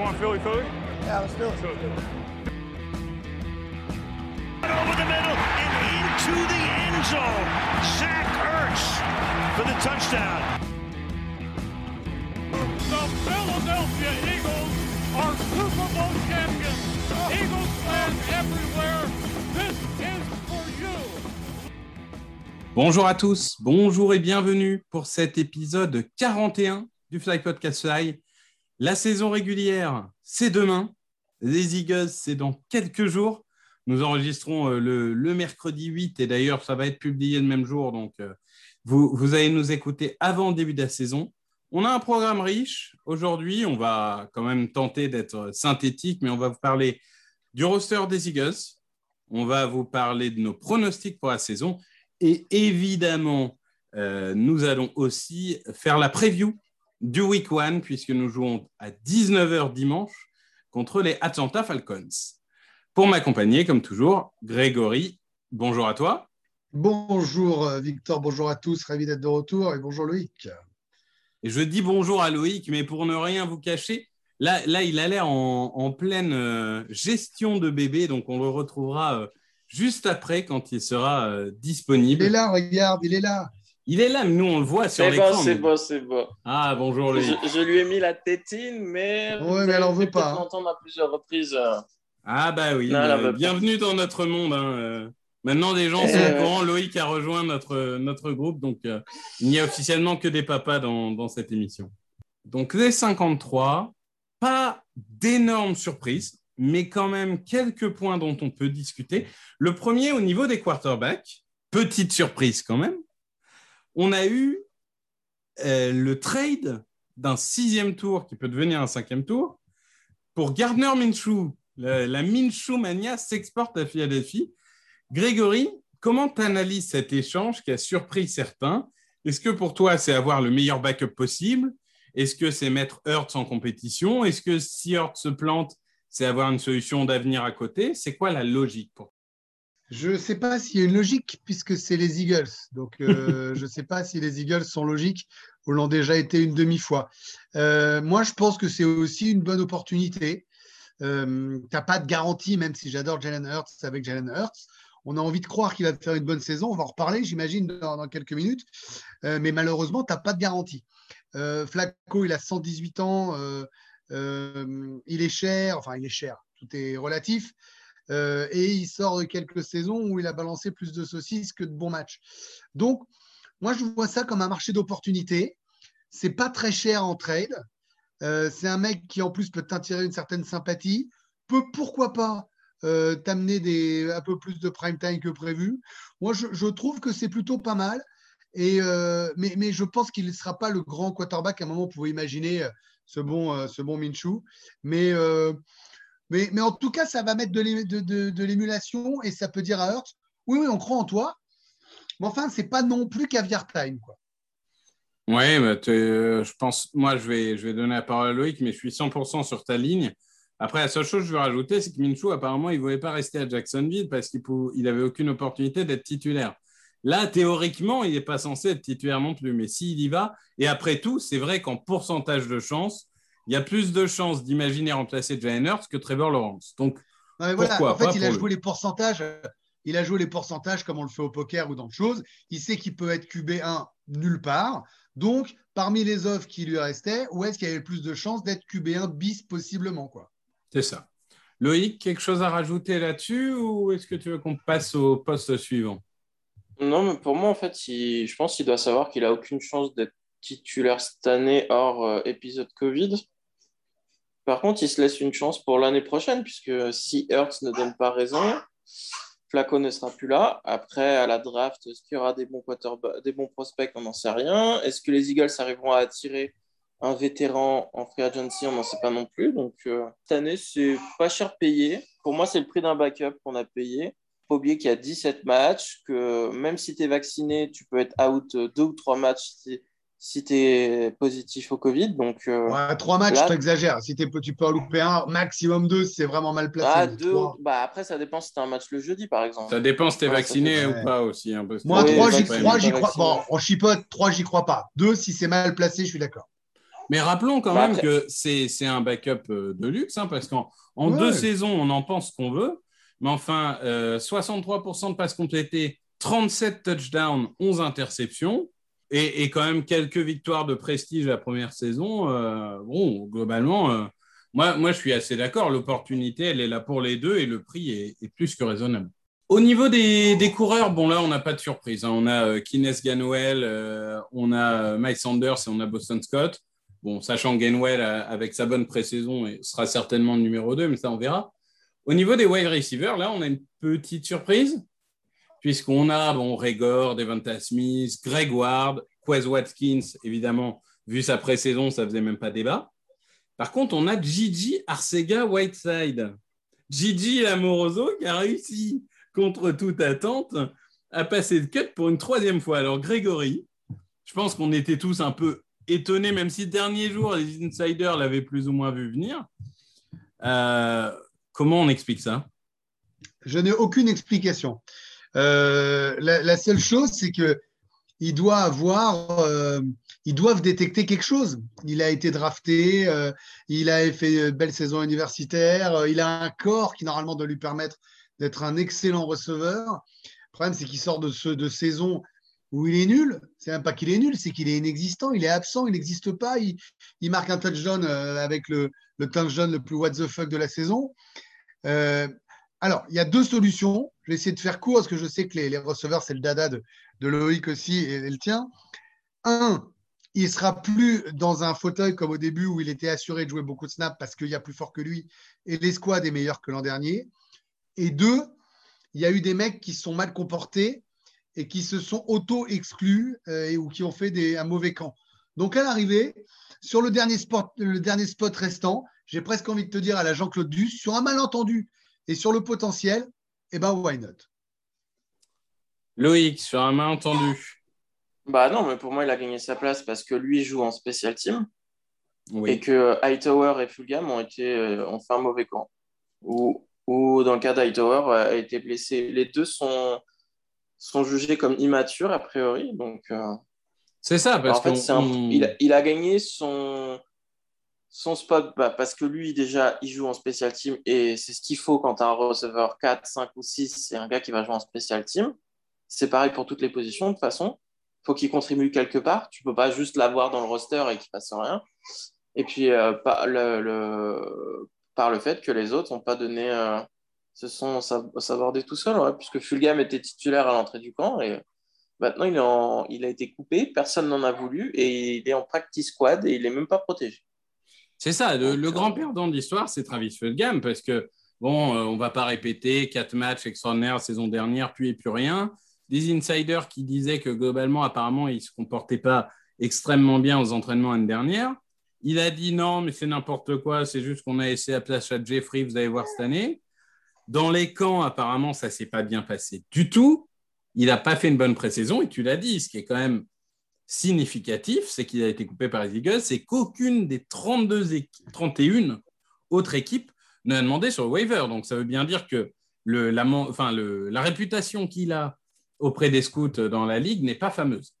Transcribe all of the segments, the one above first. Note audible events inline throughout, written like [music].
want Philly Philly? Yeah, let's do it. Over the middle and into the end zone. Zach Ertz for the touchdown. The Philadelphia Eagles are Super Bowl champions. Eagles fans everywhere, this is for you. Bonjour à tous, bonjour et bienvenue pour cet épisode 41 du Fly Podcast Fly. La saison régulière, c'est demain. Les Eagles, c'est dans quelques jours. Nous enregistrons euh, le, mercredi 8 et d'ailleurs, ça va être publié le même jour. Donc, euh, vous, vous allez nous écouter avant le début de la saison. On a un programme riche. Aujourd'hui, on va quand même tenter d'être synthétique, mais on va vous parler du roster des Eagles. On va vous parler de nos pronostics pour la saison. Et évidemment, euh, nous allons aussi faire la preview du Week 1, puisque nous jouons à 19h dimanche contre les Atlanta Falcons. Pour m'accompagner, comme toujours, Grégory, bonjour à toi. Bonjour euh, Victor, bonjour à tous, ravi d'être de retour et bonjour Loïc. Et je dis bonjour à Loïc, mais pour ne rien vous cacher, là, là il a l'air en, en pleine euh, gestion de bébé, donc on le retrouvera euh, juste après quand il sera euh, disponible. Il est là, regarde, il est là. Il est là, mais nous on le voit sur C'est l'écran. bon, c'est bon, c'est bon. Ah, bonjour Loïc. Je, je lui ai mis la tétine, mais. Ouais, mais elle en veut pas, l'entendre à plusieurs reprises. Ah bah oui, Non, euh, pas. bienvenue dans notre monde. hein, euh. Maintenant, des gens sont Euh. au courant. Loïc a rejoint notre, notre groupe, donc euh, il n'y a officiellement que des papas dans, dans cette émission. Donc les 53, pas d'énormes surprises, mais quand même quelques points dont on peut discuter. Le premier au niveau des quarterbacks, petite surprise quand même. On a eu euh, le trade d'un sixième tour qui peut devenir un cinquième tour pour Gardner Minshew. La, la mania s'exporte à Philadelphie. Grégory, comment tu analyses cet échange qui a surpris certains? Est-ce que pour toi, c'est avoir le meilleur backup possible? Est-ce que c'est mettre Hurts en compétition? Est-ce que si Hurts se plante, c'est avoir une solution d'avenir à côté? C'est quoi la logique pour Je ne sais pas s'il y a une logique puisque c'est les Eagles. Donc euh, [laughs] je ne sais pas si les Eagles sont logiques ou l'ont déjà été une demi-fois. Euh, moi, je pense que c'est aussi une bonne opportunité. Euh, tu n'as pas de garantie, même si j'adore Jalen Hurts avec Jalen Hurts. On a envie de croire qu'il va faire une bonne saison. On va en reparler, j'imagine, dans, dans quelques minutes. Mais malheureusement, tu n'as pas de garantie. Flacco, il a 118 ans. il est cher. Enfin, il est cher. Tout est relatif. Euh, et il sort de quelques saisons où il a balancé plus de saucisses que de bons matchs. Donc, moi, je vois ça comme un marché d'opportunité. C'est pas très cher en trade. Euh, c'est un mec qui, en plus, peut t'intirer une certaine sympathie. Peut, pourquoi pas, euh, t'amener des, un peu plus de prime time que prévu. Moi, je, trouve que c'est plutôt pas mal. Et, mais, je pense qu'il ne sera pas le grand quarterback. À un moment, on pouvait imaginer ce bon, ce bon Minshew. Mais, mais, en tout cas, ça va mettre de l'é- de- de- de l'émulation et ça peut dire à Hurts oui, oui, on croit en toi. Mais enfin, c'est pas non plus caviar time. Quoi. Oui, bah, euh, je pense, moi, je vais, donner la parole à Loïc, mais je suis 100% sur ta ligne. Après, la seule chose que je veux rajouter, c'est que Minshew, apparemment, il ne voulait pas rester à Jacksonville parce qu'il n'avait aucune opportunité d'être titulaire. Là, théoriquement, il n'est pas censé être titulaire non plus, mais s'il y va, et après tout, c'est vrai qu'en pourcentage de chance, il y a plus de chances d'imaginer remplacer Jalen Hurts que Trevor Lawrence. Donc, Non, mais voilà, Pourquoi en fait, pas il a pour joué les pourcentages. euh, Il a joué les pourcentages comme on le fait au poker ou dans de choses. Il sait qu'il peut être QB1 nulle part. Donc, parmi les offres qui lui restaient, où est-ce qu'il y avait le plus de chances d'être QB1 bis possiblement quoi? C'est ça. Loïc, quelque chose à rajouter là-dessus ou est-ce que tu veux qu'on passe au poste suivant? Non, mais pour moi, en fait, il- je pense qu'il doit savoir qu'il a aucune chance d'être titulaire cette année hors euh, épisode Covid. Par contre, il se laisse une chance pour l'année prochaine, puisque si Hurts ne donne pas raison, Flacco ne sera plus là. Après, à la draft, est-ce qu'il y aura des bons, des bons prospects? On n'en sait rien. Est-ce que les Eagles arriveront à attirer un vétéran en free agency? On n'en sait pas non plus. Donc, euh, cette année, c'est pas cher payé. Pour moi, c'est le prix d'un backup qu'on a payé. Faut oublier qu'il y a 17 matchs, que même si tu es vacciné, tu peux être out deux ou trois matchs si tu es positif au Covid. Donc, euh, Ouais, trois matchs, Là- tu exagères. Si t'es- tu peux en louper un, maximum deux, si c'est vraiment mal placé. ah, Mais deux, bah, après, ça dépend si tu as un match le jeudi, par exemple. Ça dépend si tu es Ouais, vacciné ou pas aussi. hein, Moi, Oui, trois, j'y crois. Bon, on chipote, trois, j'y crois pas. Deux, si c'est mal placé, je suis d'accord. Mais rappelons quand Bah, même après- que c'est c'est un backup euh, de luxe, hein, parce qu'en Ouais. deux saisons, on en pense qu'on veut. Mais enfin, euh, 63% de passes complétées, 37 touchdowns, 11 interceptions, et, quand même quelques victoires de prestige la première saison. euh, bon, globalement, euh, moi, moi, je suis assez d'accord. L'opportunité, elle est là pour les deux, et le prix est, plus que raisonnable. Au niveau des, des coureurs, bon là, on n'a pas de surprise. hein. On a euh, Kines Ganwell, euh, on a Mike Sanders et on a Boston Scott. Bon, sachant euh, avec sa bonne pré-saison, sera certainement le numéro 2, mais ça, on verra. Au niveau des wide receivers, là, on a une petite surprise, puisqu'on a bon, Regor, Devonta Smith, Greg Ward, Quez Watkins, évidemment, vu sa pré-saison, ça faisait même pas débat. Par contre, on a Gigi Arcega Whiteside. Gigi Amoroso qui a réussi, contre toute attente, à passer le cut pour une troisième fois. Alors, Grégory, je pense qu'on était tous un peu étonnés, même si dernier jour, les insiders l'avaient plus ou moins vu venir. Euh, comment on explique ça? Je n'ai aucune explication. Euh, la, seule chose, c'est que euh, ils doivent détecter quelque chose. Il a été drafté, euh, il a fait une belle saison universitaire, il a un corps qui normalement doit lui permettre d'être un excellent receveur. Le problème, c'est qu'il sort de, saison où il est nul. C'est même pas qu'il est nul, c'est qu'il est inexistant, il est absent, il n'existe pas. Il, marque un touchdown avec le, touchdown le plus what the fuck de la saison. Alors, il y a deux solutions. Vais essayer de faire court parce que je sais que les, receveurs, c'est le dada de, Loïc aussi et, le tien. Un, il sera plus dans un fauteuil comme au début où il était assuré de jouer beaucoup de snaps parce qu'il y a plus fort que lui et l'escouade est meilleure que l'an dernier. Et deux, il y a eu des mecs qui sont mal comportés et qui se sont auto-exclus euh, ou qui ont fait un mauvais camp. Donc, à l'arrivée, sur le dernier spot, le dernier spot restant, j'ai presque envie de te dire à la Jean-Claude Duss, sur un malentendu et sur le potentiel, eh ben, why not? Loïc, sur un malentendu. Bah non, mais pour moi, il a gagné sa place parce que lui joue en special team Oui. et que euh, Hightower et Fulgham ont, été, euh, ont fait un mauvais camp. Ou, ou dans le cas d'Hightower, euh, a été blessé. Les deux sont, sont jugés comme immatures, a priori. Donc, euh, C'est ça, parce en fait, un- il, a, il a gagné son, son spot bah, parce que lui, déjà, il joue en special team et c'est ce qu'il faut quand tu as un receveur 4, 5 ou 6. C'est un gars qui va jouer en special team. C'est pareil pour toutes les positions, de toute façon. faut qu'il contribue quelque part. Tu peux pas juste l'avoir dans le roster et qu'il fasse rien. Et puis, euh, par, le, fait que les autres n'ont pas donné, euh, se sont sabordés tout seuls, ouais, puisque Fulgham était titulaire à l'entrée du camp et maintenant il, en- il a été coupé, personne n'en a voulu et il est en practice squad et il n'est même pas protégé. C'est ça, le, grand perdant de l'histoire, c'est Travis Fulgham, parce que, bon, euh, on va pas répéter, quatre matchs extraordinaires saison dernière, puis et plus rien. Des insiders qui disaient que globalement, apparemment, il ne se comportait pas extrêmement bien aux entraînements l'année dernière. Il a dit non, mais c'est n'importe quoi, c'est juste qu'on a laissé la place à Jeffrey, vous allez voir cette année. Dans les camps, apparemment, ça ne s'est pas bien passé du tout. Il n'a pas fait une bonne pré-saison, et tu l'as dit, ce qui est quand même significatif, c'est qu'il a été coupé par les Eagles, c'est qu'aucune des 32 équi- 31 autres équipes ne a demandé sur le waiver. Donc ça veut bien dire que la, la réputation qu'il a auprès des scouts dans la ligue n'est pas fameuse.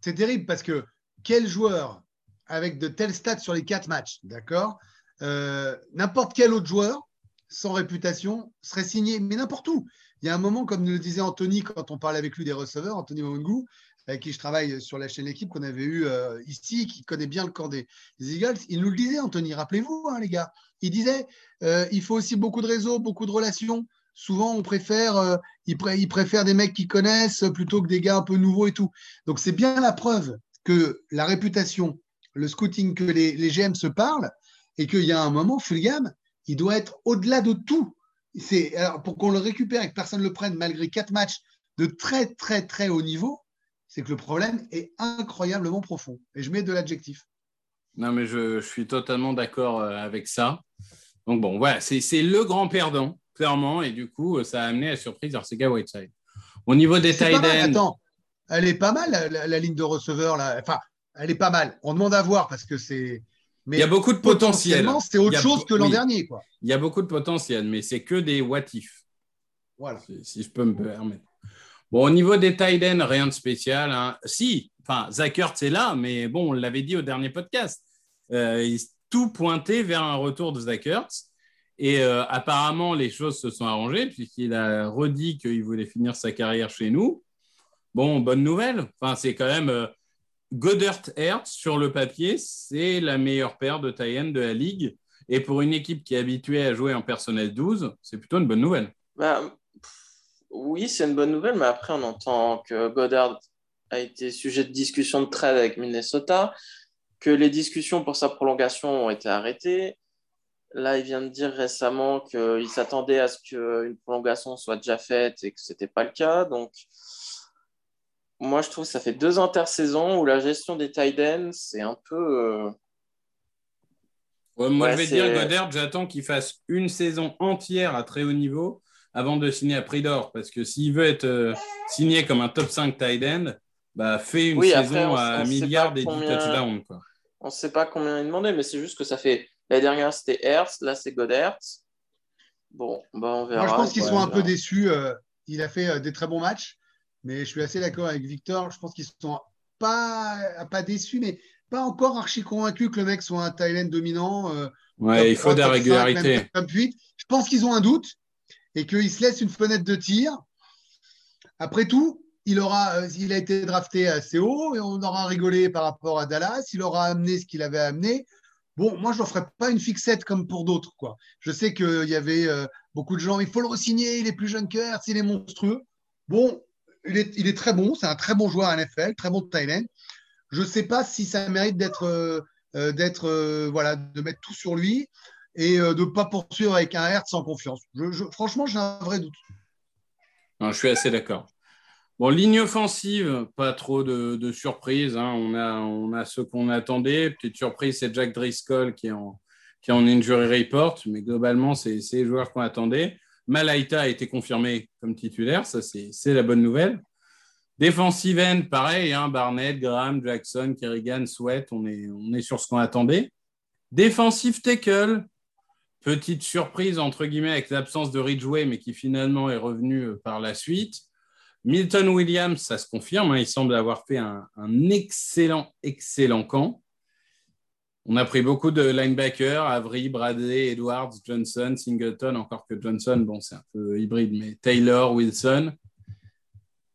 C'est terrible parce que quel joueur avec de tels stats sur les quatre matchs, d'accord euh, N'importe quel autre joueur sans réputation serait signé, mais n'importe où. Il y a un moment, comme le disait Anthony quand on parlait avec lui des receveurs, Anthony Mongu, avec qui je travaille sur la chaîne L'équipe qu'on avait eu euh, ici, qui connaît bien le camp des, Eagles, il nous le disait, Anthony, rappelez-vous, hein, les gars. Il disait euh, il faut aussi beaucoup de réseaux, beaucoup de relations. Souvent, on préfère, euh, ils, pré- ils préfèrent des mecs qui connaissent plutôt que des gars un peu nouveaux et tout. Donc, c'est bien la preuve que la réputation, le scouting, que les, GM se parlent et qu'il y a un moment, Fulgham, il doit être au-delà de tout. Alors, pour qu'on le récupère et que personne ne le prenne malgré quatre matchs de très, très, très haut niveau, c'est que le problème est incroyablement profond. Et je mets de l'adjectif. Non, mais je, je suis totalement d'accord euh, avec ça. Donc bon, voilà, c'est le grand perdant, clairement, et du coup, ça a amené à surprise Arcega Whiteside. Au niveau des tight attends, elle est pas mal, la, la- la ligne de receveur. Là. Enfin, elle est pas mal. On demande à voir parce que c'est. Mais il y a beaucoup de potentiel. c'est autre chose que l'an oui. dernier. Quoi. Il y a beaucoup de potentiel, mais c'est que des what if. Voilà. si- si je peux me permettre. Bon, au niveau des tight rien de spécial. hein. Si, enfin, Zach Ertz est là, mais bon, on l'avait dit au dernier podcast. euh, tout pointait vers un retour de Zach Ertz. Et euh, apparemment, les choses se sont arrangées puisqu'il a redit qu'il voulait finir sa carrière chez nous. Bon, bonne nouvelle. Enfin, c'est quand même euh, Goddard Hertz sur le papier, c'est la meilleure paire de tie de la ligue. Et pour une équipe qui est habituée à jouer en personnel 12, c'est plutôt une bonne nouvelle. Bah, oui, c'est une bonne nouvelle, mais après, on entend que Goddard a été sujet de discussion de trade avec Minnesota, que les discussions pour sa prolongation ont été arrêtées. Là, il vient de dire récemment qu'il s'attendait à ce qu'une prolongation soit déjà faite et que ce n'était pas le cas. Donc, moi, je trouve que ça fait deux intersaisons où la gestion des tight ends, c'est un peu. euh, Ouais, moi, Ouais, je vais te dire, Goddard, j'attends qu'il fasse une saison entière à très haut niveau avant de signer à prix d'or. Parce que s'il veut être euh, signé comme un top 5 tight end, bah, fais une Oui, après, saison on- à on un milliard et 10 combien- touchdowns. Quoi. On ne sait pas combien il demandait, mais c'est juste que ça fait. L'année dernière, c'était Hertz, là, c'est Goddard. Bon, bah, on verra. Moi, je pense qu'ils Ouais, sont un peu déçus. euh, il a fait euh, des très bons matchs, mais je suis assez d'accord avec Victor. Je pense qu'ils sont pas, pas déçus, mais pas encore archi convaincus que le mec soit un Thailand dominant. euh, Ouais, il faut 3, de la 5, régularité. même top 8. Je pense qu'ils ont un doute et qu'ils se laissent une fenêtre de tir. Après tout, il, aura, euh, il a été drafté assez haut et on aura rigolé par rapport à Dallas. Il aura amené ce qu'il avait amené. Bon, moi, je ne ferai pas une fixette comme pour d'autres. quoi. Je sais qu'il y avait euh, beaucoup de gens, il faut le re-signer, il est plus jeune que Hertz, il est monstrueux. Bon, il est, il est très bon, c'est un très bon joueur à NFL, très bon Thailand. Je ne sais pas si ça mérite d'être, euh, d'être, voilà, de mettre tout sur lui et euh, de ne pas poursuivre avec un Hertz sans confiance. Franchement, j'ai un vrai doute. Je suis assez d'accord. Bon, ligne offensive, pas trop de, surprises. hein. On, a, on a ce qu'on attendait. Petite surprise, c'est Jack Driscoll qui est en, qui est en injury report, mais globalement, c'est les joueurs qu'on attendait. Malaita a été confirmé comme titulaire, ça c'est la bonne nouvelle. Defensive end, pareil, hein, Barnett, Graham, Jackson, Kerrigan, Sweat, on est, on est sur ce qu'on attendait. Defensive tackle, petite surprise entre guillemets avec l'absence de Ridgeway, mais qui finalement est revenu euh, par la suite. Milton Williams, ça se confirme, hein, il semble avoir fait un, un excellent, excellent camp. On a pris beaucoup de linebackers, Avery, Bradley, Edwards, Johnson, Singleton, encore que Johnson, bon, c'est un peu hybride, mais Taylor, Wilson.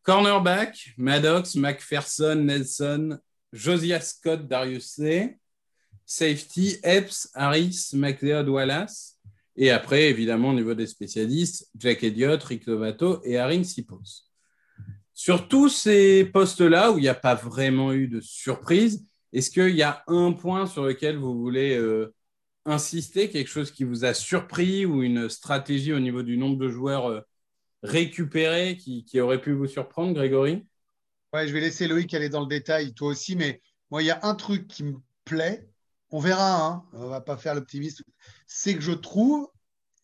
Cornerback, Maddox, McPherson, Nelson, Josiah Scott, Darius C. Safety, Epps, Harris, McLeod, Wallace. Et après, évidemment, au niveau des spécialistes, Jack Elliott, Rick Lovato et Haring Sipos. Sur tous ces postes-là où il n'y a pas vraiment eu de surprise, est-ce qu'il y a un point sur lequel vous voulez euh, insister, quelque chose qui vous a surpris ou une stratégie au niveau du nombre de joueurs euh, récupérés qui, qui aurait pu vous surprendre, Grégory? Ouais, je vais laisser Loïc aller dans le détail, toi aussi, mais moi, il y a un truc qui me plaît. On verra, hein, on va pas faire l'optimiste. C'est que je trouve,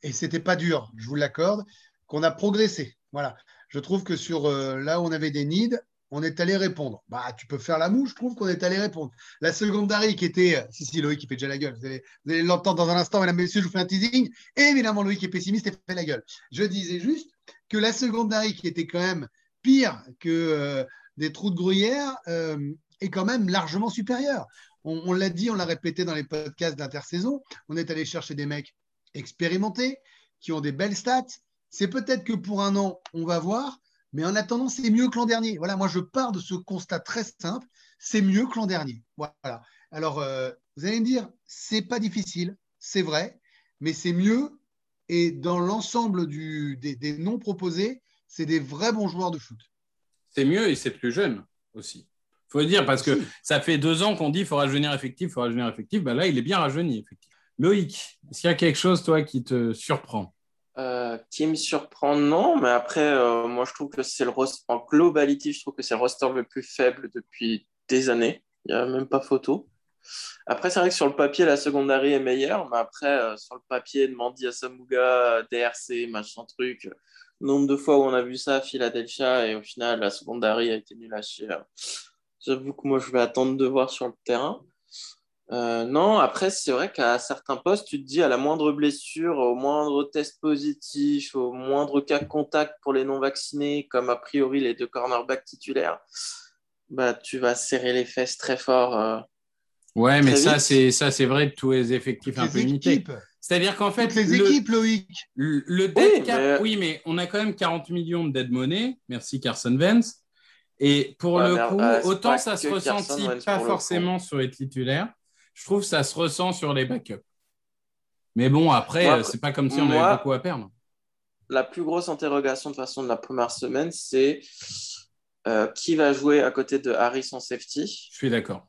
et c'était pas dur, je vous l'accorde, qu'on a progressé. Voilà. Je trouve que sur euh, là où on avait des needs, on est allé répondre. Bah, tu peux faire la moue, je trouve qu'on est allé répondre. La secondary qui était. Si, si, Loïc qui fait déjà la gueule. Vous allez, l'entendre dans un instant, mesdames et messieurs, je vous fais un teasing. Et évidemment, Loïc est pessimiste et fait la gueule. Je disais juste que la secondary qui était quand même pire que euh, des trous de gruyère euh, est quand même largement supérieure. On, l'a dit, on l'a répété dans les podcasts d'intersaison. On est allé chercher des mecs expérimentés qui ont des belles stats. C'est peut-être que pour un an, on va voir, mais en attendant, c'est mieux que l'an dernier. Voilà, moi, je pars de ce constat très simple. C'est mieux que l'an dernier. Voilà. Alors, euh, vous allez me dire, c'est pas difficile, c'est vrai, mais c'est mieux. Et dans l'ensemble des noms proposés, c'est des vrais bons joueurs de foot. C'est mieux et c'est plus jeune aussi. Faut le dire parce que ça fait deux ans qu'on dit qu'il faut rajeunir effectif, il faut rajeunir effectif. Ben là, il est bien rajeuni, effectif. Loïc, est-ce qu'il y a quelque chose, toi, qui te surprend? Euh, qui me surprend, non, mais après, euh, moi je trouve que c'est le roster, en globalité, je trouve que c'est le roster le plus faible depuis des années. Il n'y a même pas photo. Après, c'est vrai que sur le papier, la secondary est meilleure, mais après, euh, sur le papier, Mandi Asamuga, DRC, machin truc, nombre de fois où on a vu ça à Philadelphia et au final, la secondary a été nulle à chier. J'avoue que moi, je vais attendre de voir sur le terrain. Euh, non, après, c'est vrai qu'à certains postes, tu te dis à la moindre blessure, au moindre test positif, au moindre cas de contact pour les non-vaccinés, comme a priori les deux cornerbacks titulaires, bah, tu vas serrer les fesses très fort. euh. Ouais, mais Très ça, vite. c'est ça, c'est vrai de tous les effectifs Toutes un peu les limités. équipes. C'est-à-dire qu'en fait, Toutes les le- équipes, Loïc. Le, le dead Oui, cap, mais- oui, mais on a quand même 40 millions de dead money. Merci Carson Vance. Et pour Ouais, le coup, euh, autant ça se Carson ressentit pas pour le forcément sur les titulaires, je trouve que ça se ressent sur les backups. Mais bon, après, euh, c'est pas comme si on moi- avait beaucoup à perdre. La plus grosse interrogation de toute façon de la première semaine, c'est euh, qui va jouer à côté de Harris en safety? Je suis d'accord.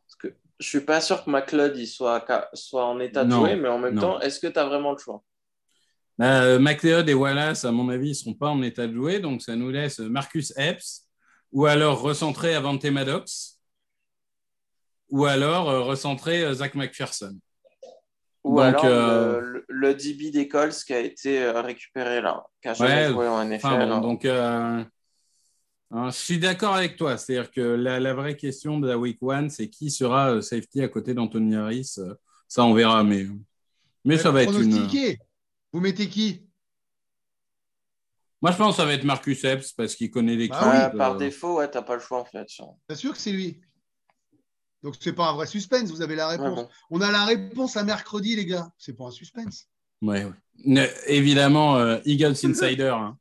Je suis pas sûr que McLeod il soit, en état de jouer, mais en même non. temps, est-ce que tu as vraiment le choix? Euh, McLeod et Wallace, à mon avis, ils ne seront pas en état de jouer. Donc, ça nous laisse Marcus Epps ou alors recentrer Avante Maddox ou alors euh, recentrer euh, Zach McPherson. Ou Donc, alors euh, le, le DB des Colts qui a été récupéré là, qui a jamais Ouais, joué en NFL. Enfin, bon, hein. donc, euh, hein, je suis d'accord avec toi. C'est-à-dire que la, la vraie question de la week one, c'est qui sera safety à côté d'Anthony Harris? Ça, on verra. Mais, mais ça va être une. Vous mettez qui? Moi, je pense que ça va être Marcus Epps parce qu'il connaît l'équipe. Ah oui. Ouais, par euh, défaut, ouais, t'as pas le choix en fait. Bien sûr que c'est lui. Donc, c'est pas un vrai suspense. Vous avez la Ouais, réponse. bon. On a la réponse à mercredi, les gars. C'est pas un suspense. Ouais, ouais. Évidemment, euh, Eagles Insider. hein.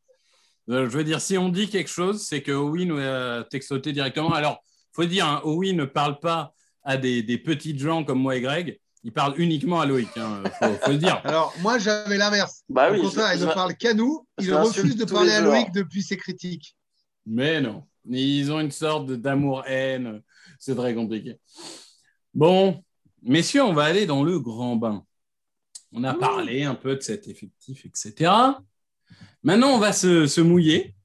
Euh, je veux dire, si on dit quelque chose, c'est que nous a textoté directement. Alors, faut dire, hein, Owi ne parle pas à des, des petites gens comme moi et Greg. Il parle uniquement à Loïc. Hein. Faut, faut le dire. [laughs] Alors, moi, j'avais l'inverse. Bah oui, Au contraire, je- il ne parle qu'à nous. Il refuse de parler à. Loïc depuis ses critiques. Mais non, ils ont une sorte d'amour-haine. C'est très compliqué. Bon, messieurs, on va aller dans le grand bain. On a parlé un peu de cet effectif, etc. Maintenant, on va se, se mouiller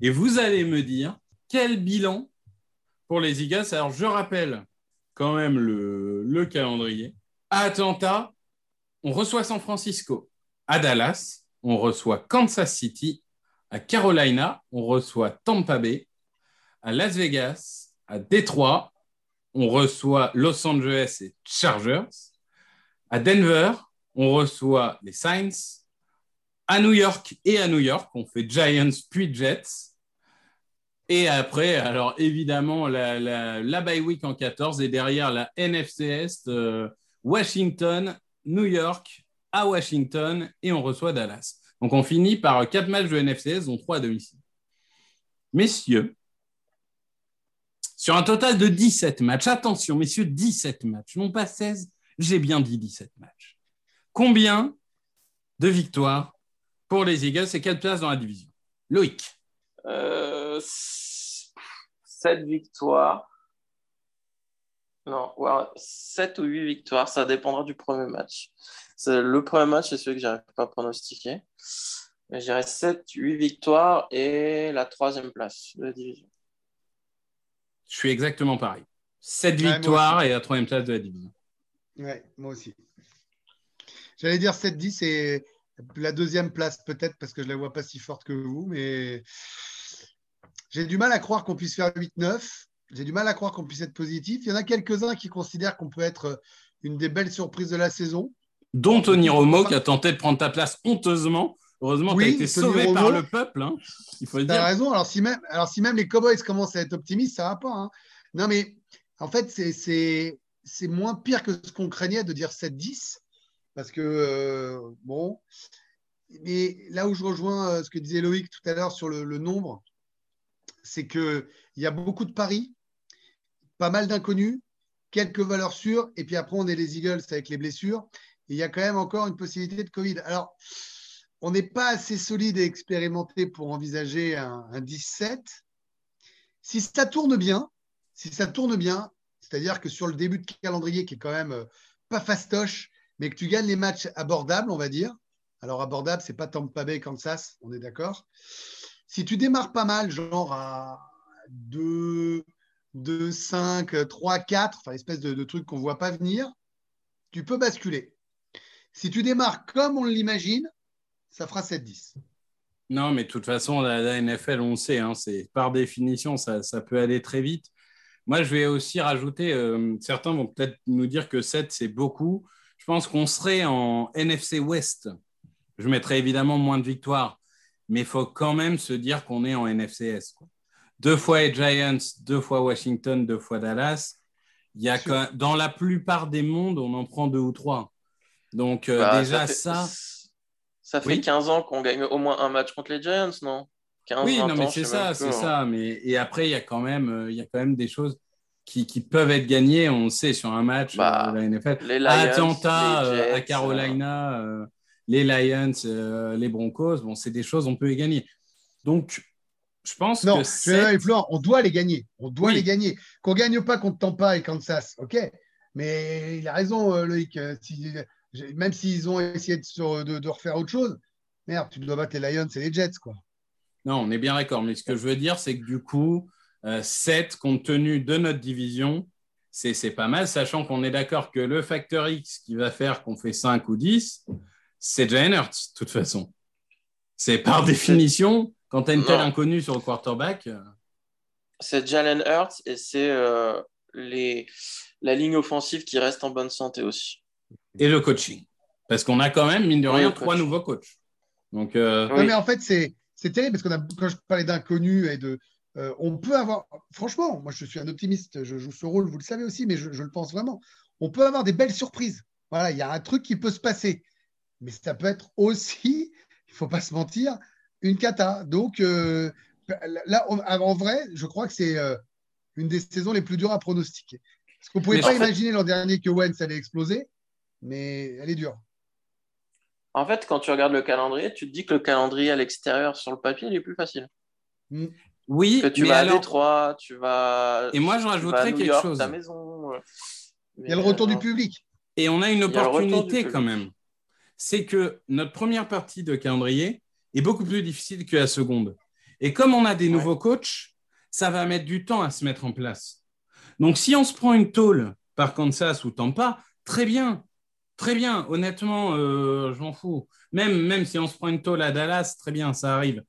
et vous allez me dire quel bilan pour les Eagles. Alors, je rappelle quand même le, le calendrier. À Atlanta, on reçoit San Francisco. À Dallas, on reçoit Kansas City. À Carolina, on reçoit Tampa Bay. À Las Vegas, à Détroit, on reçoit Los Angeles et Chargers. À Denver, on reçoit les Saints. À New York et à New York, on fait Giants puis Jets. Et après, alors évidemment, la, la, la bye week en 14 et derrière la NFC Est, euh, Washington, New York, à Washington et on reçoit Dallas. Donc on finit par quatre matchs de NFC Est, dont trois à domicile. Messieurs, sur un total de 17 matchs, attention messieurs, 17 matchs, non pas 16, j'ai bien dit 17 matchs. Combien de victoires pour les Eagles et quelle place dans la division? Loïc Euh, 7 victoires. Non, 7 ou 8 victoires, ça dépendra du premier match. C'est- Le premier match, c'est celui que j'arrive pas à pronostiquer. Mais je dirais 7, 8 victoires et la troisième place de la division. Je suis exactement pareil. 7 Ouais, victoires et la troisième place de la division. Ouais, moi aussi. J'allais dire 7-10 et la deuxième place peut-être parce que je ne la vois pas si forte que vous, mais j'ai du mal à croire qu'on puisse faire 8-9. J'ai du mal à croire qu'on puisse être positif. Il y en a quelques-uns qui considèrent qu'on peut être une des belles surprises de la saison. Dont Tony Romo qui a tenté de prendre ta place honteusement. Heureusement, Oui, tu as été Tony sauvé Romo. par le peuple, hein, il faut le Tu as dire. raison. Alors si, même, alors, si même les Cowboys commencent à être optimistes, ça ne va pas. hein. Non, mais en fait, c'est- moins pire que ce qu'on craignait de dire 7-10. Parce que, euh, bon. Mais là où je rejoins euh, ce que disait Loïc tout à l'heure sur le, le nombre, c'est qu'il y a beaucoup de paris, pas mal d'inconnus, quelques valeurs sûres, et puis après, on est les Eagles avec les blessures. Il y a quand même encore une possibilité de Covid. Alors, on n'est pas assez solide et expérimenté pour envisager un, un 17. Si ça tourne bien, si ça tourne bien, c'est-à-dire que sur le début de calendrier qui est quand même euh, pas fastoche, mais que tu gagnes les matchs abordables, on va dire. Alors abordable, c'est pas Tampa Bay, Kansas, on est d'accord. Si tu démarres pas mal, genre à 2, 2 5, 3, 4, enfin espèce de, truc qu'on voit pas venir, tu peux basculer. Si tu démarres comme on l'imagine, ça fera 7-10. Non, mais de toute façon, la, NFL, on sait, hein, c'est par définition, ça, ça peut aller très vite. Moi, je vais aussi rajouter, euh, certains vont peut-être nous dire que 7, c'est beaucoup. Je pense qu'on serait en NFC West. Je mettrais évidemment moins de victoires, mais il faut quand même se dire qu'on est en NFC Est. quoi. Deux fois les Giants, deux fois Washington, deux fois Dallas. il y a quand- dans la plupart des mondes, on en prend deux ou trois. Donc euh, Bah, déjà fait- ça, Ça fait Oui. 15 ans qu'on gagne au moins un match contre les Giants, non? 15, oui, 20 non mais c'est ça, c'est plus, hein. ça. Mais et après il y a quand même, euh, il y a quand même des choses qui, qui peuvent être gagnées. On le sait sur un match Bah, euh, de la NFL. Les Lions, à Atlanta, les euh, Jets, à Carolina, euh, les Lions, euh, les Broncos, bon, c'est des choses on peut les gagner. Donc, je pense Non, que plus loin. On doit les gagner. On doit Oui. les gagner. Qu'on gagne pas contre Tampa et Kansas, ok. Mais il a raison, euh, Loïc. euh, si- même s'ils ont essayé de, de- de refaire autre chose, merde, tu dois battre les Lions et les Jets, quoi. Non, on est bien d'accord. Mais ce que je veux dire, c'est que du coup, euh, 7, compte tenu de notre division, c'est c'est pas mal, sachant qu'on est d'accord que le facteur X qui va faire qu'on fait 5 ou 10, c'est Jalen Hurts, de toute façon. C'est par définition, quand tu as une telle Non. inconnue sur le quarterback, euh, C'est Jalen Hurts et c'est euh, les... la ligne offensive qui reste en bonne santé aussi. et le coaching. Parce qu'on a quand même, mine de Oui, rien, trois coach. nouveaux coachs. Donc, euh, Oui. Non, mais en fait, c'est c'est terrible parce que quand je parlais d'inconnus et de. euh, on peut avoir. Franchement, moi, je suis un optimiste. Je joue ce rôle, vous le savez aussi, mais je, je le pense vraiment. On peut avoir des belles surprises. Voilà, il y a un truc qui peut se passer. Mais ça peut être aussi, [laughs] il ne faut pas se mentir, une cata. Donc, euh, là, on- en vrai, je crois que c'est euh, une des saisons les plus dures à pronostiquer. Parce qu'on ne pouvait Mais pas fait- imaginer l'an dernier que Wentz allait exploser, mais elle est dure. En fait, quand tu regardes le calendrier, tu te dis que le calendrier à l'extérieur sur le papier, il est plus facile. oui, Que tu mais vas à alors, Détroit, tu vas. Et moi, je à rajouterais quelque York, chose. Ta maison. euh. Il y a le retour du public. Et on a une a opportunité public. quand même. C'est que notre première partie de calendrier est beaucoup plus difficile que la seconde. Et comme on a des Ouais. nouveaux coachs, ça va mettre du temps à se mettre en place. Donc si on se prend une tôle par Kansas ou Tampa, très bien. Très bien. Honnêtement, euh, je m'en fous. Même, même si on se prend une tôle à Dallas, très bien, ça arrive.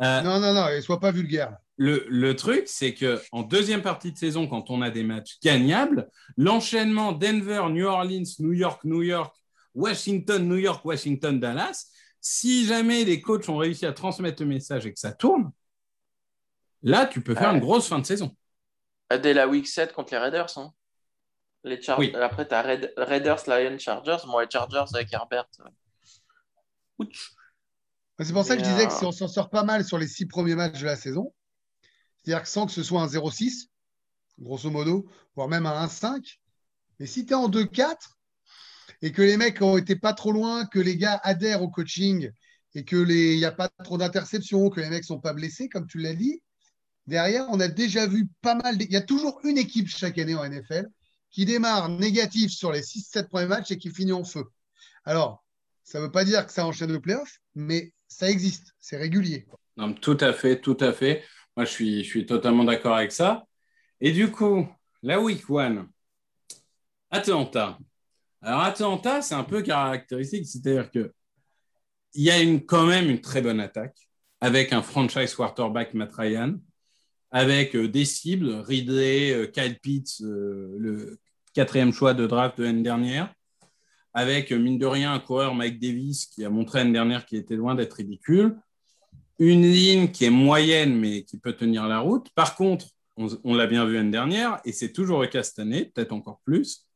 Euh, Non, non, non, et sois pas vulgaire. le, le truc, c'est que en deuxième partie de saison, quand on a des matchs gagnables, l'enchaînement Denver, New Orleans, New York, New York, Washington, New York, Washington, Dallas, si jamais les coachs ont réussi à transmettre le message et que ça tourne, là, tu peux faire Ouais. une grosse fin de saison. Dès la week 7 contre les Raiders. hein. Les Char- Oui. Après, tu as Raiders, Lions, Chargers. Moi, les Chargers avec Herbert. euh, ouch. C'est pour ça que je disais euh, que si on s'en sort pas mal sur les six premiers matchs de la saison, c'est-à-dire que sans que ce soit un 0-6, grosso modo, voire même un 1-5, mais si tu es en 2-4 et que les mecs ont été pas trop loin, que les gars adhèrent au coaching et que les il n'y a pas trop d'interceptions, que les mecs sont pas blessés, comme tu l'as dit, derrière, on a déjà vu pas mal. Il y a toujours une équipe chaque année en NFL qui démarre négatif sur les 6-7 premiers matchs et qui finit en feu. Alors, ça ne veut pas dire que ça enchaîne le playoff, mais ça existe, c'est régulier. Non, tout à fait, tout à fait. Moi, je suis, je suis totalement d'accord avec ça. Et du coup, la week one, Atlanta. Alors, Atlanta, c'est un peu caractéristique, c'est-à-dire que il y a quand même une très bonne attaque avec un franchise quarterback Matt Ryan, avec euh, des cibles, Ridley, euh, Kyle Pitts, euh, le quatrième choix de draft de l'année dernière, avec, mine de rien, un coureur Mike Davis qui a montré l'année dernière qu'il était loin d'être ridicule une ligne qui est moyenne, mais qui peut tenir la route. Par contre, on, on l'a bien vu l'année dernière, et c'est toujours le cas cette année, peut-être encore plus.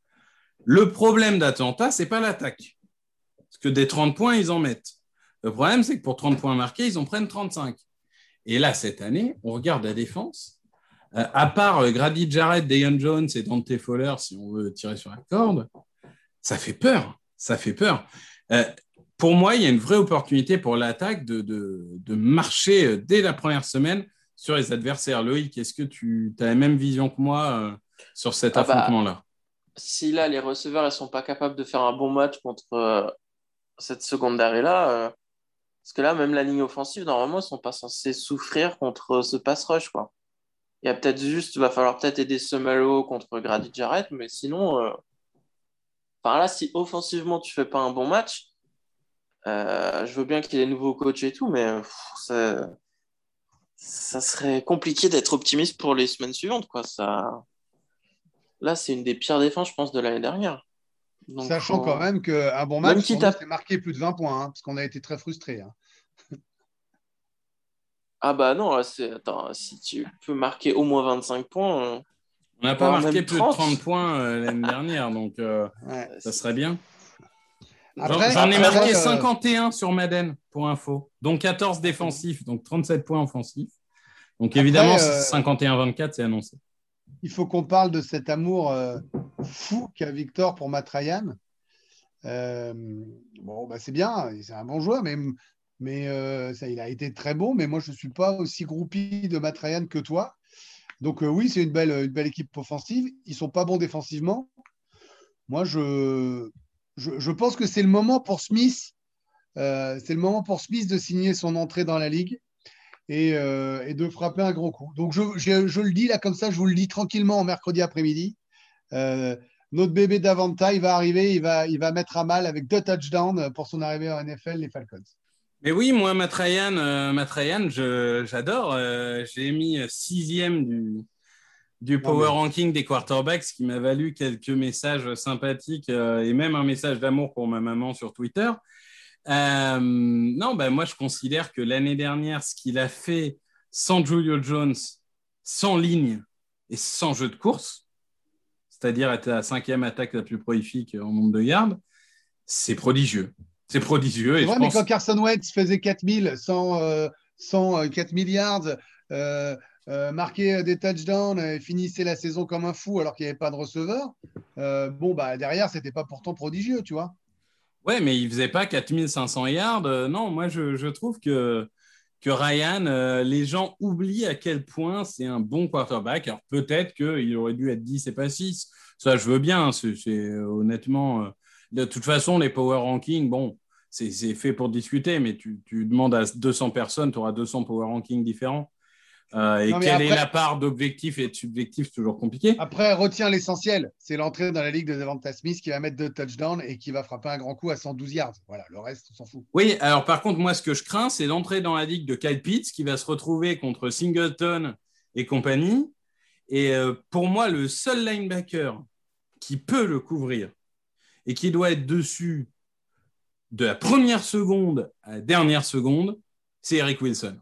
Le problème d'Atlanta, c'est pas l'attaque. Parce que des 30 points, ils en mettent. Le problème, c'est que pour 30 points marqués, ils en prennent 35. Et là, cette année, on regarde la défense. Euh, à part euh, Grady Jarrett, Dayon Jones et Dante Fowler, si on veut tirer sur la corde, ça fait peur. Ça fait peur. Euh, pour moi, il y a une vraie opportunité pour l'attaque de, de, de marcher dès la première semaine sur les adversaires. Loïc, est-ce que tu as la même vision que moi sur cet Ah bah, affrontement-là? Si là, les receveurs ne sont pas capables de faire un bon match contre euh, cette secondary-là, euh, parce que là, même la ligne offensive, normalement, ils ne sont pas censés souffrir contre ce pass rush. Quoi. Il y a peut-être juste, va falloir peut-être aider Semelo contre Grady Jarrett, mais sinon, euh, là, si offensivement tu fais pas un bon match, euh, je veux bien qu'il ait des nouveaux coachs et tout, mais ça, ça serait compliqué d'être optimiste pour les semaines suivantes. Quoi. Ça... Là, c'est une des pires défenses, je pense, de l'année dernière. Donc, Sachant quand même qu'un bon match, à- c'est marqué plus de 20 points, hein, parce qu'on a été très frustrés. hein. Ah bah non. Attends, si tu peux marquer au moins 25 points, euh, On n'a pas marqué plus 30. de 30 points euh, l'année dernière, donc euh, Ouais. ça serait bien. J'en- ai après, marqué euh, 51 sur Madden, pour info. Donc 14 défensifs, donc 37 points offensifs. Donc évidemment, euh, 51-24, c'est annoncé. Il faut qu'on parle de cet amour euh, fou qu'a Victor pour Matt Ryan. Euh, bon, bah, c'est bien, c'est un bon joueur, mais, mais euh, ça, il a été très bon. Mais moi, je ne suis pas aussi groupie de Matt Ryan que toi. Donc, oui, c'est une belle, équipe offensive. Ils ne sont pas bons défensivement. Moi, je, je, je pense que c'est le moment pour Smith. c'est le moment pour Smith de signer son entrée dans la ligue et, euh, et de frapper un gros coup. Donc, je, je- je le dis là comme ça, je vous le dis tranquillement en mercredi après-midi. Euh, notre bébé Davanta, il va arriver, il va, il va mettre à mal avec deux touchdowns pour son arrivée en NFL, les Falcons. Mais oui, moi, Matt Ryan, euh, je- j'adore. Euh, J'ai mis sixième du, du power mais- ranking des quarterbacks, ce qui m'a valu quelques messages sympathiques et même un message d'amour pour ma maman sur Twitter. Euh, non, ben moi, je considère que l'année dernière, ce qu'il a fait sans Julio Jones, sans ligne et sans jeu de course, c'est-à-dire être la cinquième attaque la plus prolifique en nombre de yards, c'est prodigieux. C'est prodigieux. Et je vrai, mais pense... quand Carson Wentz faisait 4000 sans, euh, sans euh, 4 milliards, euh, marquait des touchdowns et finissait la saison comme un fou alors qu'il n'y avait pas de receveur, bon, bah, derrière, c'était pas pourtant prodigieux, tu vois. Ouais, mais il faisait pas 4500 yards. Euh, non, moi, je, trouve que, Ryan, euh, les gens oublient à quel point c'est un bon quarterback. Alors, peut-être qu'il aurait dû être 10 et pas 6. Ça, je veux bien. C'est euh, honnêtement. de toute façon, les power rankings, bon, c'est c'est fait pour discuter, mais tu, tu demandes à 200 personnes, tu auras 200 power rankings différents. Euh, et Non, quelle est la part d'objectif et de subjectif, toujours compliqué. Après, retiens l'essentiel. C'est l'entrée dans la ligue de Devonta Smith qui va mettre deux touchdowns et qui va frapper un grand coup à 112 yards. Voilà, le reste, on s'en fout. Oui, alors par contre, moi, ce que je crains, c'est l'entrée dans la ligue de Kyle Pitts qui va se retrouver contre Singleton et compagnie. Et euh, pour moi, le seul linebacker qui peut le couvrir et qui doit être dessus de la première seconde à la dernière seconde, c'est Eric Wilson.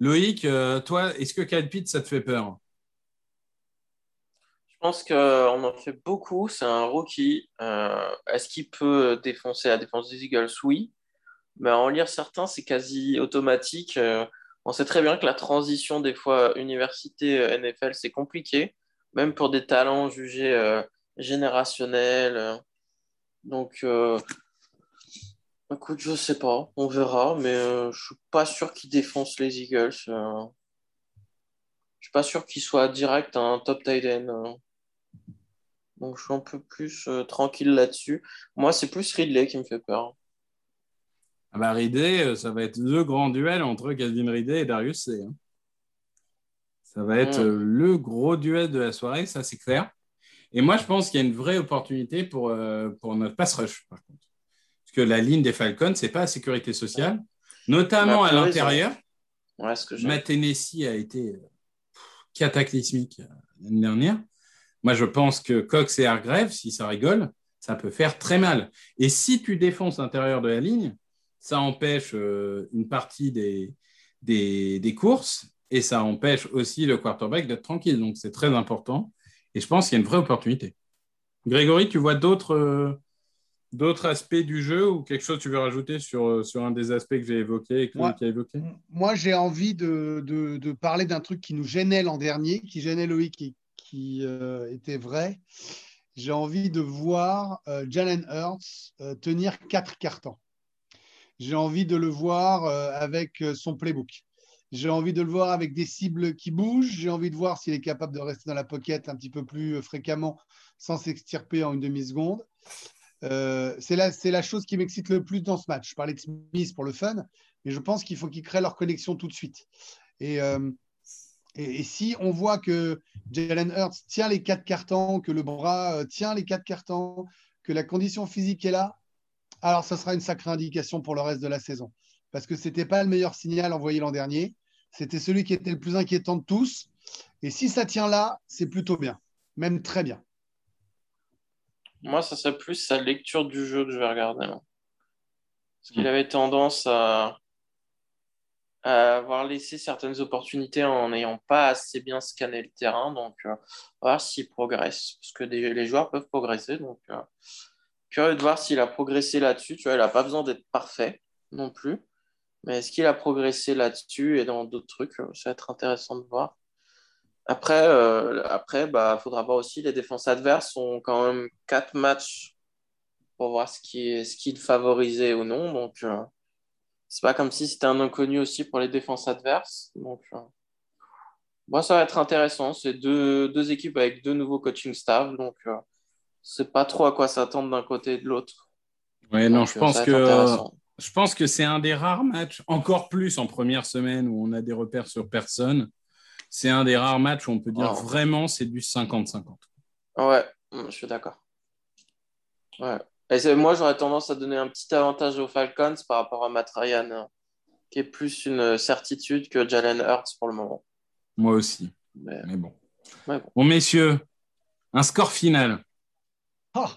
Loïc, euh, toi, est-ce que Kyle Pitts, ça te fait peur? Je pense qu'on en fait beaucoup. C'est un rookie. Euh, Est-ce qu'il peut défoncer la défense des Eagles? Oui. Mais en lire certains, c'est quasi automatique. Euh, on sait très bien que la transition, des fois, université-NFL, c'est compliqué, même pour des talents jugés générationnels. Donc, écoute, je sais pas. On verra. Mais euh, je suis pas sûr qu'il défonce les Eagles. euh. Je suis pas sûr qu'il soit direct un top tight end. euh. Donc je suis un peu plus euh, tranquille là-dessus. Moi, c'est plus Ridley qui me fait peur. ah bah, Ridley, euh, ça va être le grand duel entre Calvin Ridley et Darius C. hein. Ça va être euh, le gros duel de la soirée, ça c'est clair. Et moi, je pense qu'il y a une vraie opportunité pour, pour notre pass rush, par contre. Que la ligne des Falcons, c'est pas la sécurité sociale, notamment à l'intérieur. Ouais, ce. Matt Hennessy a été cataclysmique euh, l'année dernière. Moi, je pense que Cox et Hargrave, si ça rigole, ça peut faire très mal. Et si tu défonces l'intérieur de la ligne, ça empêche euh, une partie des, des, des courses et ça empêche aussi le quarterback d'être tranquille. Donc, c'est très important. Et je pense qu'il y a une vraie opportunité. Grégory, tu vois d'autres euh, d'autres aspects du jeu ou quelque chose que tu veux rajouter sur, euh, sur un des aspects que j'ai évoqué et que Moi- Loïc a évoqué? Moi, j'ai envie de, de- de parler d'un truc qui nous gênait l'an dernier, qui gênait Loïc et qui euh, était vrai. J'ai envie de voir euh, Jalen Hurts euh, tenir quatre cartons. J'ai envie de le voir avec son playbook. J'ai envie de le voir avec des cibles qui bougent. J'ai envie de voir s'il est capable de rester dans la pocket un petit peu plus fréquemment sans s'extirper en une demi-seconde. Euh, c'est la, chose qui m'excite le plus dans ce match. Je parlais de Smith pour le fun, mais je pense qu'il faut qu'ils créent leur connexion tout de suite. Et, euh, si on voit que Jalen Hurts tient les quatre cartons, que le bras euh, tient les quatre cartons, que la condition physique est là, alors ça sera une sacrée indication pour le reste de la saison. Parce que ce n'était pas le meilleur signal envoyé l'an dernier. C'était celui qui était le plus inquiétant de tous. Et si ça tient là, c'est plutôt bien, même très bien. Moi, ça serait plus sa lecture du jeu que je vais regarder. Parce qu'il avait tendance à, avoir laissé certaines opportunités en n'ayant pas assez bien scanné le terrain. Donc, euh, voir s'il progresse. Parce que des- les joueurs peuvent progresser. Donc, euh, curieux de voir s'il a progressé là-dessus. Tu vois, il n'a pas besoin d'être parfait non plus. Mais est-ce qu'il a progressé là-dessus et dans d'autres trucs? Ça va être intéressant de voir. Après, euh, après bah, faudra voir aussi les défenses adverses ont quand même quatre matchs pour voir ce qui est, ce qui le favorisait ou non. Donc, euh, c'est pas comme si c'était un inconnu aussi pour les défenses adverses. Donc, euh, bon, ça va être intéressant. C'est deux, deux équipes avec deux nouveaux coaching staff. Donc, euh, c'est pas trop à quoi s'attendre d'un côté et de l'autre. Ouais, non, je euh, pense que je pense que c'est un des rares matchs, encore plus en première semaine où on a des repères sur personne. C'est un des rares matchs où on peut dire Oh. vraiment c'est du 50-50. Ouais, mm, je suis d'accord. Ouais. Et c'est- moi, j'aurais tendance à donner un petit avantage aux Falcons par rapport à Matt Ryan, hein, qui est plus une certitude que Jalen Hurts pour le moment. Moi aussi, Mais, mais bon. Ouais, bon. Bon, messieurs, un score final. Ah,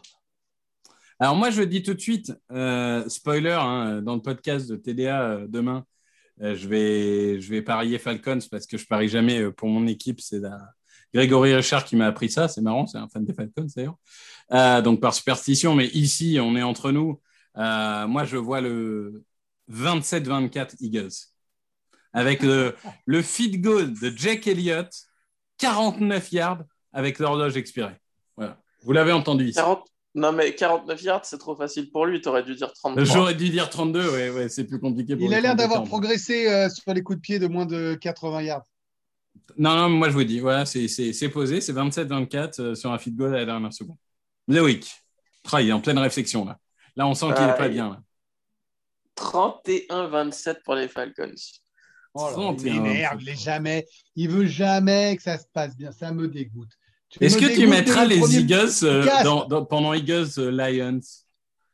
Alors moi, je dis tout de suite, euh, spoiler, hein, dans le podcast de TDA euh, demain, euh, je, vais, je vais parier Falcons parce que je parie jamais euh, pour mon équipe. C'est la- Grégory Richard qui m'a appris ça. C'est marrant, c'est un fan des Falcons d'ailleurs. Euh, donc par superstition, mais ici, on est entre nous. Euh, moi, je vois le 27-24 Eagles avec le, feed goal de Jack Elliott, 49 yards avec l'horloge expirée. Voilà. Vous l'avez entendu ici. 40... Non, mais 49 yards, c'est trop facile pour lui. Tu aurais dû dire 33. J'aurais dû dire 32, ouais, ouais, c'est plus compliqué. Pour il a l'air 32 d'avoir progressé euh, sur les coups de pied de moins de 80 yards. Non, non, moi je vous dis, voilà, c'est c'est- c'est posé, c'est 27-24 euh, sur un feed goal à la dernière seconde. Loïc, Ah, il est en pleine réflexion là. Là, on sent qu'il n'est pas il- bien. Là. 31-27 pour les Falcons. Oh là, 31, il m'énerve, il est jamais. Il veut jamais que ça se passe bien. Ça me dégoûte. Est-ce que tu mettras les premier Eagles euh, podcast. dans- dans- pendant Eagles euh, Lions?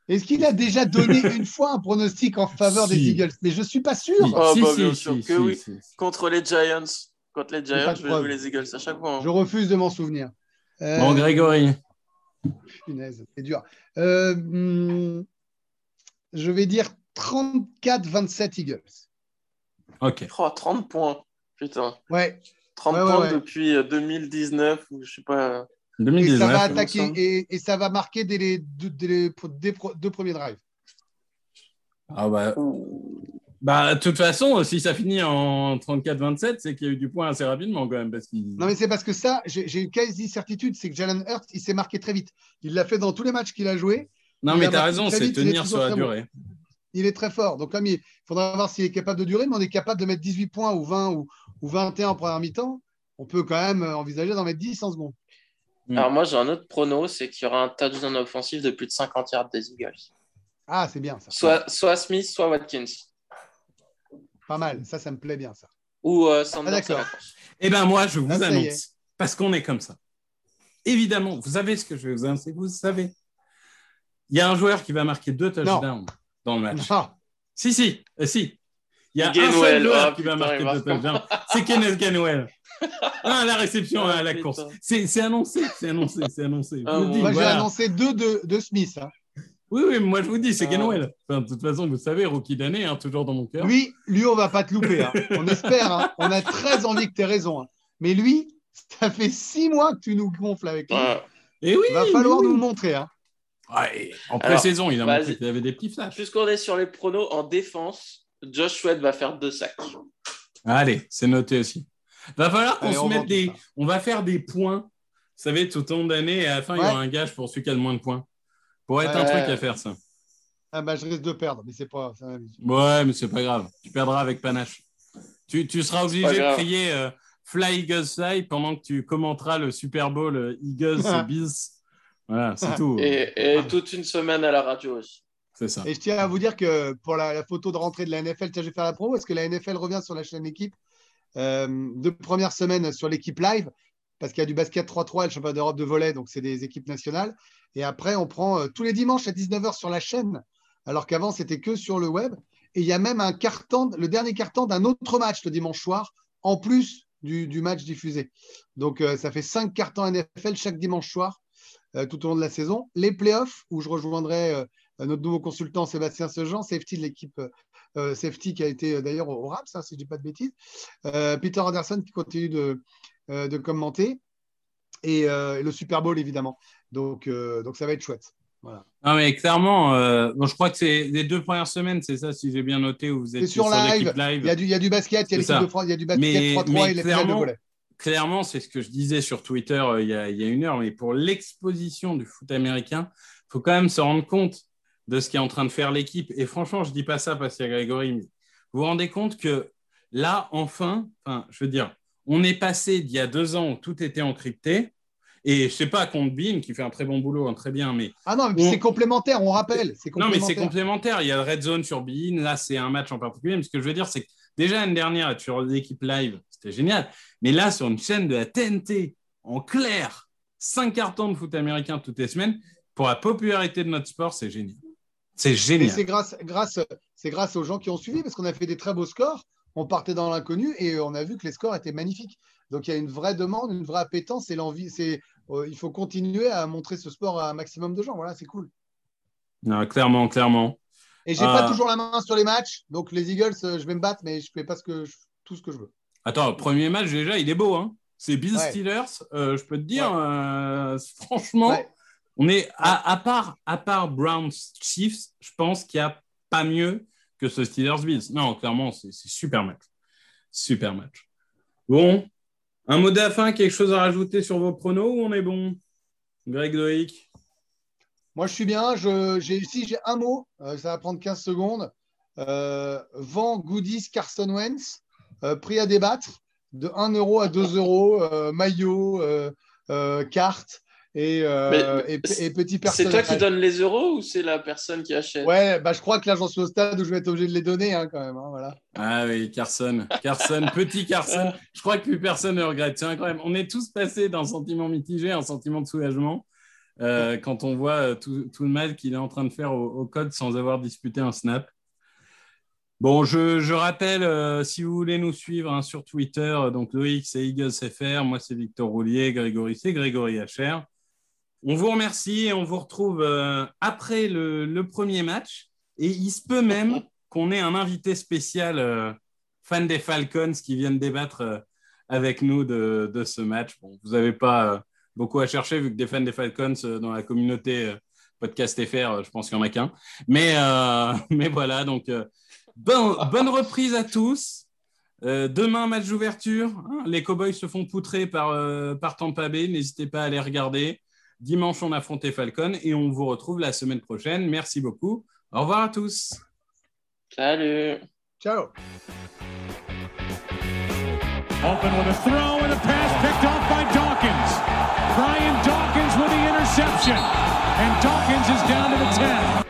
Est-ce qu'il a déjà donné une fois un pronostic en faveur des. Eagles? Mais je suis pas sûr. Si, Oh, si, bah, si, bien sûr si, que oui. si, si. Contre les Giants. Contre les Giants, je vais les Eagles à chaque fois. hein. Je refuse de m'en souvenir. Euh, Bon, Grégory, punaise, c'est dur. Euh, hum, je vais dire 34-27 Eagles. ok. Oh, 30 points. Putain. Ouais. 30 Ouais, points ouais. depuis euh, 2019 ou je sais pas. Et 2019. ça va attaquer et, et ça va marquer dès les deux, dès les pro- dès pro- deux premiers drives. Ah bah, bah, de toute façon, si ça finit en 34-27, c'est qu'il y a eu du point assez rapidement quand même. Parce. Non, mais c'est parce que ça, j'ai une quasi certitude, c'est que Jalen Hurts, il s'est marqué très vite. Il l'a fait dans tous les matchs qu'il a joué. Non, il mais tu as raison, c'est tenir sur la bon. durée. Il est très fort. Donc, comme il faudra voir s'il est capable de durer, mais on est capable de mettre 18 points ou 20 ou, ou 21 en première mi-temps. On peut quand même envisager d'en mettre 10 en seconde. Mm. Alors moi j'ai un autre prono, c'est qu'il y aura un touchdown offensif de plus de 50 yards des Eagles. Ah, c'est bien ça. Soit, soit Smith, soit Watkins. Pas mal. Ça, ça me plaît bien ça. Ou euh, Sanders Ah, d'accord. Eh bien, moi, je vous Ah, annonce, parce qu'on est comme ça. Évidemment, vous savez ce que je vais vous annoncer, vous savez. Il y a un joueur qui va marquer deux touchdowns dans le match. Ah, Si, si, euh, si. Il y a un seul joueur oh, qui va marquer marque touchdowns. C'est Kenneth Gainwell. [laughs] Ah, la réception Ah, à la putain. course. C'est c'est annoncé, c'est annoncé, c'est annoncé. Ah, bon. dis, moi, voilà. j'ai annoncé deux de, de Smith. hein. Oui, oui, moi je vous dis, c'est Ah. Gainwell. Enfin, de toute façon, vous savez, rookie d'année, hein, toujours dans mon cœur. Lui, lui, on va pas te louper. hein. On espère. hein. On a très envie que tu aies raison. hein. Mais lui, ça fait six mois que tu nous gonfles avec lui. Et oui, Il va falloir oui, nous le montrer. hein. Ouais, en pré-saison, il a montré qu'il avait des petits flashs. Puisqu'on est sur les pronos en défense, Josh Sweat va faire deux sacs. Allez, c'est noté aussi. Va falloir qu'on se on mette des. ça. On va faire des points. Vous savez, tout au long d'année, et à la fin, il y aura un gage pour celui qui a le moins de points. Pour être un truc à faire, ça. Ah, bah, je risque de perdre, mais c'est pas. Ouais, mais c'est pas grave. Tu perdras avec panache. Tu, tu seras obligé de crier euh, Fly Eagles Fly pendant que tu commenteras le Super Bowl euh, Eagles [laughs] Bills. Voilà, c'est [laughs] tout. Et, et toute une semaine à la radio aussi. Et je tiens à vous dire que pour la, photo de rentrée de la NFL, tiens, je vais faire la promo. Est-ce que la NFL revient sur la chaîne équipe euh, de première semaine sur l'équipe live Parce qu'il y a du basket 3-3 et le championnat d'Europe de volley, donc c'est des équipes nationales. Et après, on prend euh, tous les dimanches à 19h sur la chaîne, alors qu'avant, c'était que sur le web. Et il y a même un carton, le dernier carton d'un autre match le dimanche soir, en plus du, match diffusé. Donc, euh, ça fait cinq cartons NFL chaque dimanche soir euh, tout au long de la saison. Les playoffs, où je rejoindrai notre nouveau consultant Sébastien Sejean, safety de l'équipe euh, safety qui a été d'ailleurs au Rams, hein, si je dis pas de bêtises. Peter Anderson qui continue de, de commenter. Et, le Super Bowl, évidemment. Donc, donc ça va être chouette. Voilà. Non, mais clairement, bon, je crois que c'est les deux premières semaines, c'est ça, si j'ai bien noté, où vous êtes sur, sur live. live. Il, y a du, il y a du basket, il y a l'équipe de France, il y a du basket 3-3 et les de volet clairement, c'est ce que je disais sur Twitter euh, il, y a, une heure, mais pour l'exposition du foot américain, il faut quand même se rendre compte de ce qui est en train de faire l'équipe. Et franchement, je ne dis pas ça parce qu'il y a Grégory. vous vous rendez compte que là, enfin, je veux dire, on est passé d'il y a deux ans où tout était encrypté. Et je ne sais pas contre Bean qui fait un très bon boulot, hein, très bien, mais ah non, mais c'est complémentaire, on rappelle. Non, mais c'est complémentaire. Il y a le red zone sur Bean. Là, c'est un match en particulier. Mais ce que je veux dire, c'est que déjà l'année dernière, sur l'équipe live, c'était génial. Mais là, sur une chaîne de la TNT, en clair, cinq cartons de foot américain toutes les semaines, pour la popularité de notre sport, c'est génial. C'est génial. c'est grâce, grâce, c'est grâce aux gens qui ont suivi, parce qu'on a fait des très beaux scores. On partait dans l'inconnu et on a vu que les scores étaient magnifiques. Donc il y a une vraie demande, une vraie appétence et l'envie. C'est, euh, il faut continuer à montrer ce sport à un maximum de gens. Voilà, c'est cool. Non, clairement, clairement. Et j'ai pas euh, toujours la main sur les matchs. Donc les Eagles, euh, je vais me battre, mais je fais pas ce que tout ce que je veux. Attends, premier match déjà, il est beau. Hein c'est Bill Steelers. Euh, je peux te dire, euh, franchement, on est à, part à part Browns Chiefs, je pense qu'il n'y a pas mieux que ce Steelers Bills. Non, clairement, c'est super match. Super match. Bon, un mot de la fin, quelque chose à rajouter sur vos pronos ou on est bon? Greg Doic Moi, je suis bien. Je, ici, j'ai un mot. Euh, ça va prendre 15 secondes. Vent Goodies Carson Wentz. Euh, prix à débattre de 1 euro à 2 euros, euh, maillot, euh, carte. Et, et, petit C'est toi qui donnes les euros ou c'est la personne qui achète? Ouais, bah, je crois que là j'en suis au stade où je vais être obligé de les donner hein, quand même. Hein, voilà. Ah oui, Carson, Carson, [laughs] petit Carson. Je crois que plus personne ne regrette. C'est incroyable. On est tous passés d'un sentiment mitigé un sentiment de soulagement quand on voit tout, le mal qu'il est en train de faire au, code sans avoir disputé un snap. Bon, je, rappelle, euh, si vous voulez nous suivre hein, sur Twitter, euh, donc Loïc, c'est EaglesFR, moi, c'est Victor Roulier, Grégory, c'est Grégory HR. On vous remercie et on vous retrouve euh, après le, premier match. Et il se peut même [laughs] qu'on ait un invité spécial fan des Falcons qui vienne débattre avec nous de, ce match. Bon, vous n'avez pas beaucoup à chercher vu que des fans des Falcons dans la communauté podcast FR, je pense qu'il n'y en a qu'un. Mais, [laughs] mais voilà, donc bonne reprise à tous. Euh, demain, match d'ouverture. Hein, les Cowboys se font poutrer par, euh, par Tampa Bay. N'hésitez pas à les regarder. Dimanche, on affronte Falcon et on vous retrouve la semaine prochaine. Merci beaucoup. Au revoir à tous. Salut. Ciao. Open with a throw and a pass picked off by Dawkins. Brian Dawkins with the interception. And Dawkins is down to the 10.